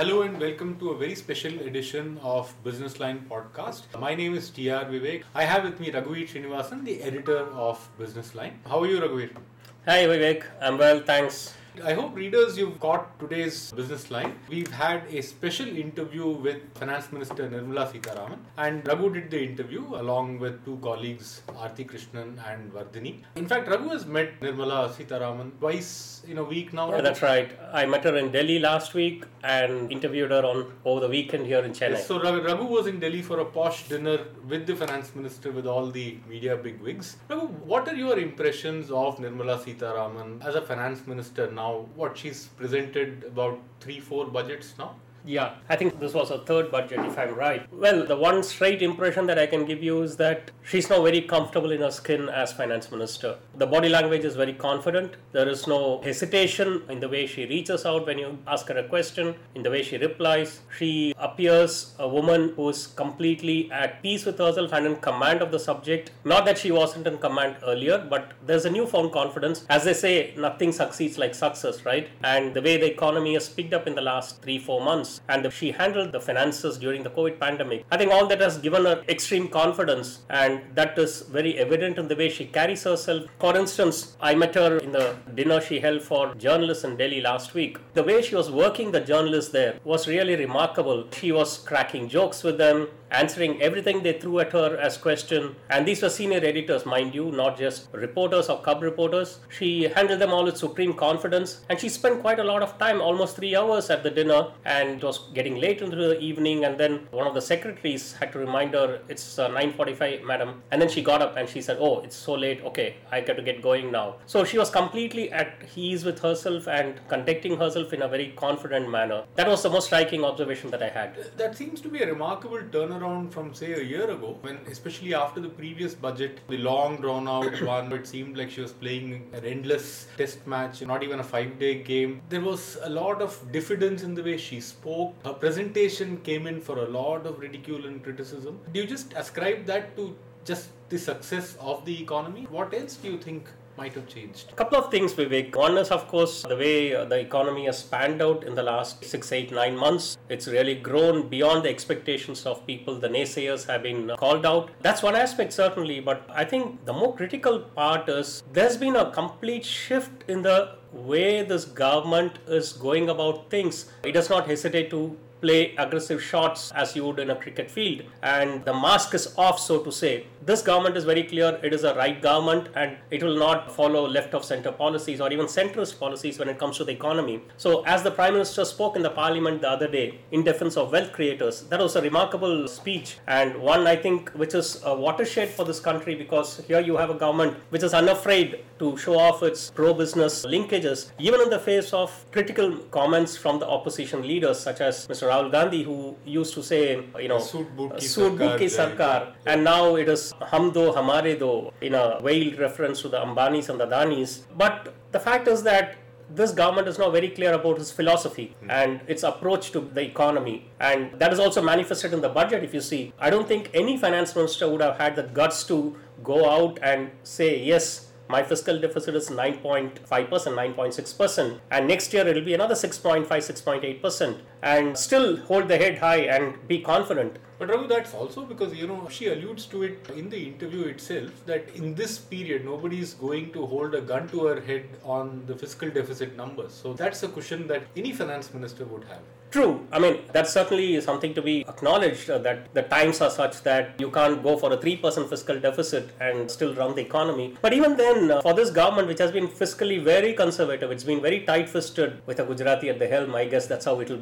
Hello and welcome to a very special edition of Business Line podcast. My name is TR Vivek. I have with me Raghuveer Srinivasan, the editor of Business Line. How are you, Raghuveer? Hi Vivek, I'm well, thanks. I hope readers you've got today's business line. We've had a special interview with Finance Minister Nirmala Sitharaman and Raghu did the interview along with two colleagues Aarti Krishnan and Vardhini. In fact, Raghu has met Nirmala Sitharaman twice in a week now. Yeah, that's right. I met her in Delhi last week and interviewed her on over the weekend here in Chennai. Yes, so Raghu was in Delhi for a posh dinner with the Finance Minister with all the media bigwigs. Raghu, what are your impressions of Nirmala Sitharaman as a Finance Minister now? Now what she's presented about three, four budgets now? Yeah, I think this was her third budget, if I'm right. Well, the one straight impression that I can give you is that she's now very comfortable in her skin as finance minister. The body language is very confident. There is no hesitation in the way she reaches out when you ask her a question, in the way she replies. She appears a woman who is completely at peace with herself and in command of the subject. Not that she wasn't in command earlier, but there's a newfound confidence. As they say, nothing succeeds like success, right? And the way the economy has picked up in the last three, four months and she handled the finances during the COVID pandemic. I think all that has given her extreme confidence and that is very evident in the way she carries herself. For instance, I met her in the dinner she held for journalists in Delhi last week. The way she was working the journalists there was really remarkable. She was cracking jokes with them, answering everything they threw at her as question. And these were senior editors, mind you, not just reporters or cub reporters. She handled them all with supreme confidence, and she spent quite a lot of time, almost three hours at the dinner. And it was getting late into the evening, and then one of the secretaries had to remind her it's uh, 9:45, madam. And then she got up and she said, "Oh, it's so late. Okay, I got to get going now." So she was completely at ease with herself and conducting herself in a very confident manner. That was the most striking observation that I had. That seems to be a remarkable turnaround from say a year ago when especially after the previous budget the long drawn out one it seemed like she was playing an endless test match not even a five day game there was a lot of diffidence in the way she spoke her presentation came in for a lot of ridicule and criticism. Do you just ascribe that to just the success of the economy? What else do you think might have changed? A couple of things, Vivek. One is, of course, the way the economy has spanned out in the last six, eight, nine months. It's really grown beyond the expectations of people. The naysayers have been called out. That's one aspect, certainly. But I think the more critical part is there's been a complete shift in the way this government is going about things. It does not hesitate to play aggressive shots as you would in a cricket field. And the mask is off, so to say. This government is very clear it is a right government and it will not follow left of center policies or even centrist policies when it comes to the economy. So, as the Prime Minister spoke in the Parliament the other day in defense of wealth creators, that was a remarkable speech and one I think which is a watershed for this country because here you have a government which is unafraid to show off its pro business linkages, even in the face of critical comments from the opposition leaders such as Mr. Rahul Gandhi, who used to say, you know, Soot ki Sarkar, and now it is Hum Do Hamare Do, in a veiled reference to the Ambanis and the Adanis. But the fact is that this government is now very clear about its philosophy mm. and its approach to the economy. And that is also manifested in the budget, if you see. I don't think any finance minister would have had the guts to go out and say, yes, my fiscal deficit is 9.5%, 9.6%, and next year it will be another 6.5, 6.8%, and still hold the head high and be confident. But Raghu, that's also because you know she alludes to it in the interview itself that in this period nobody is going to hold a gun to her head on the fiscal deficit numbers. So that's a cushion that any finance minister would have. True. I mean, that's certainly something to be acknowledged uh, that the times are such that you can't go for a 3% fiscal deficit and still run the economy. But even then, uh, for this government, which has been fiscally very conservative, it's been very tight fisted with a Gujarati at the helm. I guess that's how it will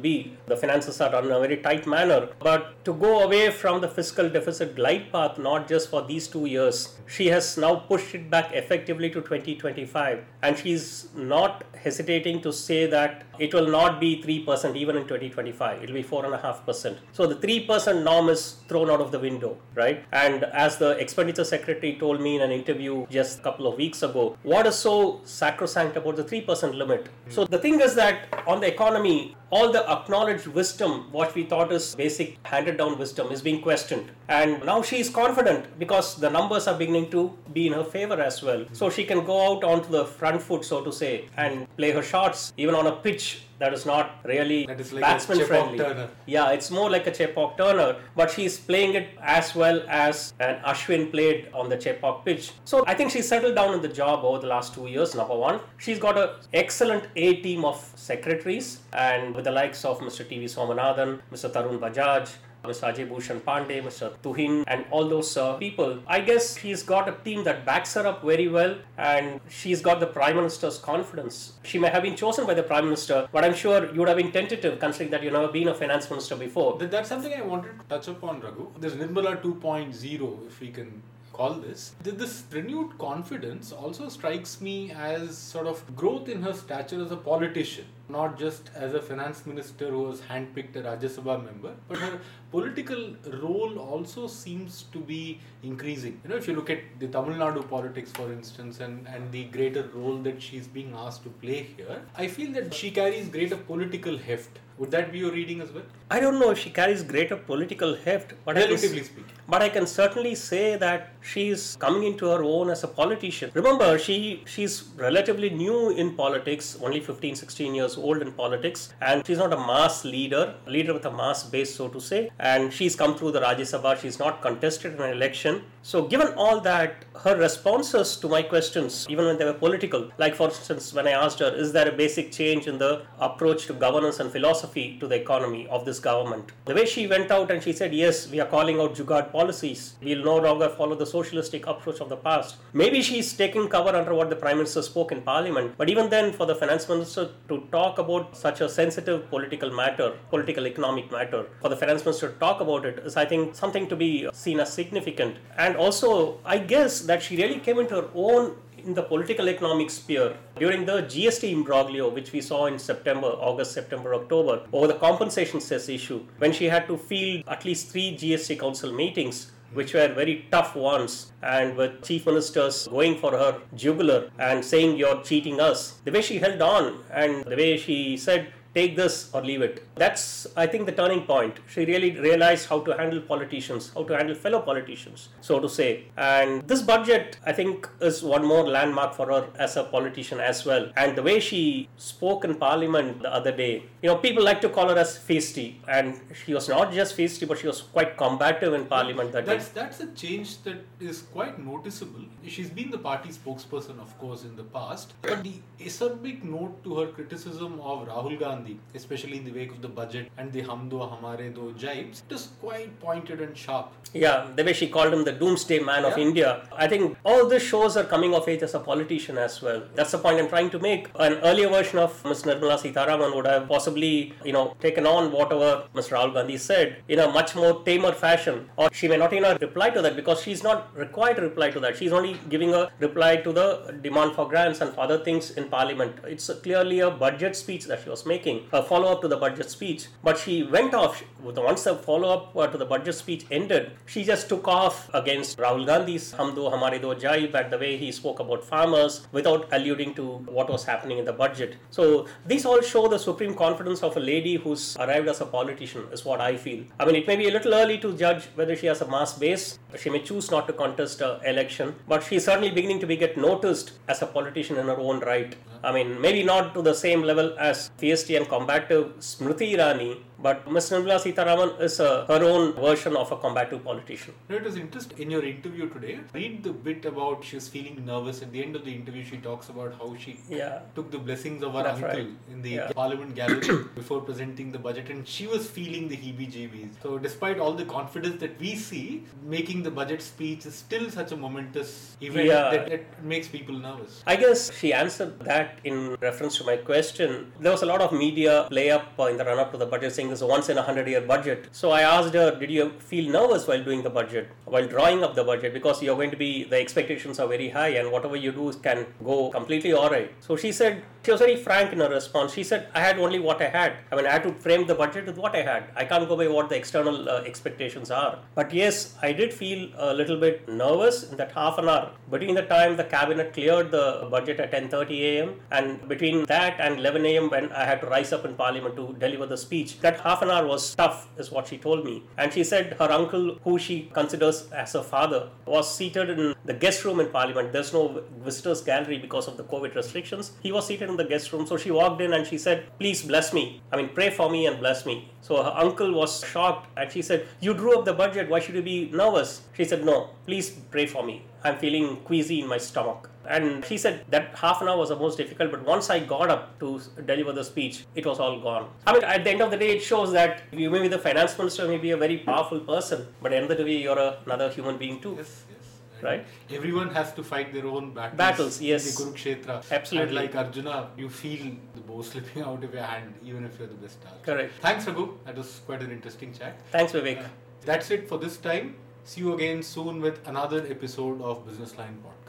The finances are run in a very tight manner. But to go away from the fiscal deficit glide path, not just for these two years, she has now pushed it back effectively to 2025. And she's not hesitating to say that it will not be 3% even in 2025. It will be 4.5%. So the 3% norm is thrown out of the window, right? And as the expenditure secretary told me in an interview just a couple of weeks ago, what is so sacrosanct about the 3% limit? So the thing is that on the economy, all the acknowledged wisdom, what we thought is basic handed down wisdom, is being questioned. And now she is confident because the numbers are beginning to be in her favor as well. So she can go out onto the front foot, so to say, and play her shots even on a pitch that is not really That is like batsman friendly. Turner. Yeah, it's more like a Chepauk Turner, but she's playing it as well as an Ashwin played on the Chepauk pitch. So I think she's settled down in the job over the last two years. Number one, she's got an excellent A team of secretaries, and with the likes of Mr. T.V. Somanathan, Mr. Tarun Bajaj. Mr. Ajay Bhushan Pandey, Mr. Tuhin, and all those uh, people. I guess she's got a team that backs her up very well, and she's got the Prime Minister's confidence. She may have been chosen by the Prime Minister, but I'm sure you would have been tentative considering that you've never been a finance minister before. That's something I wanted to touch upon, Raghu. There's Nirmala 2.0, if we can call this. This renewed confidence also strikes me as sort of growth in her stature as a politician, not just as a finance minister who was handpicked a Rajya Sabha member, but her political role also seems to be increasing. You know, if you look at the Tamil Nadu politics, for instance, and, and the greater role that she's being asked to play here, I feel that she carries greater political heft. Would that be your reading as well? I don't know if she carries greater political heft, but I, Relatively can, speaking. but I can certainly say that she's coming into her own as a politician. Remember, she she's relatively new in politics, only 15, 16 years old in politics, and she's not a mass leader, a leader with a mass base, so to say. And she's come through the Rajya Sabha, she's not contested in an election. So, given all that, her responses to my questions, even when they were political, like for instance, when I asked her, is there a basic change in the approach to governance and philosophy to the economy of this government? The way she went out and she said, yes, we are calling out Jugad policies. We'll no longer follow the socialistic approach of the past. Maybe she's taking cover under what the Prime Minister spoke in Parliament. But even then, for the Finance Minister to talk about such a sensitive political matter, political economic matter, for the Finance Minister to talk about it is, I think, something to be seen as significant. And also, I guess that she really came into her own in the political economic sphere during the GST imbroglio, which we saw in September, August, September, October, over the compensation cess issue, when she had to field at least three GST council meetings which were very tough ones, and with chief ministers going for her jugular and saying, You're cheating us. The way she held on and the way she said, Take this or leave it. That's, I think, the turning point. She really realized how to handle politicians, how to handle fellow politicians, so to say. And this budget, I think, is one more landmark for her as a politician as well. And the way she spoke in Parliament the other day, you know, people like to call her as feisty, and she was not just feisty, but she was quite combative in Parliament that day. That's that's a change that is quite noticeable. She's been the party spokesperson, of course, in the past. But the acerbic note to her criticism of Rahul Gandhi, especially in the wake of the budget and the Hum Do Hamare Do jibes, it is quite pointed and sharp. Yeah, the way she called him the doomsday man of India. I think all this shows her coming of age as a politician as well. That's the point I'm trying to make. An earlier version of Ms. Nirmala Sitharaman would have possibly, you know, taken on whatever Mr. Rahul Gandhi said in a much more tamer fashion. Or she may not even reply to that because she's not required to reply to that. She's only giving a reply to the demand for grants and other things in Parliament. It's clearly a budget speech that she was making, a follow up to the budget speech. But she went off, once the follow up uh, to the budget speech ended, she just took off against Rahul Gandhi's Hum Do Hamare Do the way he spoke about farmers without alluding to what was happening in the budget. So these all show the supreme confidence of a lady who's arrived as a politician, is what I feel. I mean, it may be a little early to judge whether she has a mass base. She may choose not to contest an election, but she's certainly beginning to be get noticed as a politician in her own right. I mean, maybe not to the same level as feisty and combative Smriti Irani, but Ms. Nirmala Sitharaman is a, her own version of a combative politician. You it was interesting in your interview today. Read the bit about she was feeling nervous. At the end of the interview, she talks about how she Yeah. took the blessings of her That's uncle right. in the Yeah. Parliament gallery before presenting the budget, and she was feeling the heebie-jeebies. So, despite all the confidence that we see, making the budget speech is still such a momentous event Yeah. that, that makes people nervous. I guess she answered that in reference to my question. There was a lot of media play up uh, in the run up to the budget saying this is a once in a hundred year budget. So I asked her, Did you feel nervous while doing the budget, while drawing up the budget? Because you're going to be, the expectations are very high and whatever you do can go completely alright. So she said, she was very frank in her response. She said, I had only what I had. I mean, I had to frame the budget with what I had. I can't go by what the external uh, expectations are. But yes, I did feel a little bit nervous in that half an hour between the time the cabinet cleared the budget at 10:30 a.m. and between that and 11 a.m. when I had to rise up in parliament to deliver the speech. That half an hour was tough, is what she told me. And she said her uncle, who she considers as her father, was seated in the guest room in Parliament. There's no visitors gallery because of the COVID restrictions. He was seated in the guest room. So she walked in and she said, Please bless me. I mean, pray for me and bless me. So her uncle was shocked and she said, You drew up the budget. Why should you be nervous? She said, No, please pray for me. I'm feeling queasy in my stomach. And she said that half an hour was the most difficult, but once I got up to deliver the speech, it was all gone. I mean, at the end of the day, it shows that you may be the finance minister, may be a very powerful person, but at the end of the day, you're a, another human being too. Yes, yes. Right? Everyone has to fight their own battles. Battles, in yes. the Kurukshetra. Absolutely. And like Arjuna, you feel the bow slipping out of your hand, even if you're the best archer. Correct. Thanks, Raghu. That was quite an interesting chat. Thanks, Vivek. Uh, that's it for this time. See you again soon with another episode of Business Line Podcast.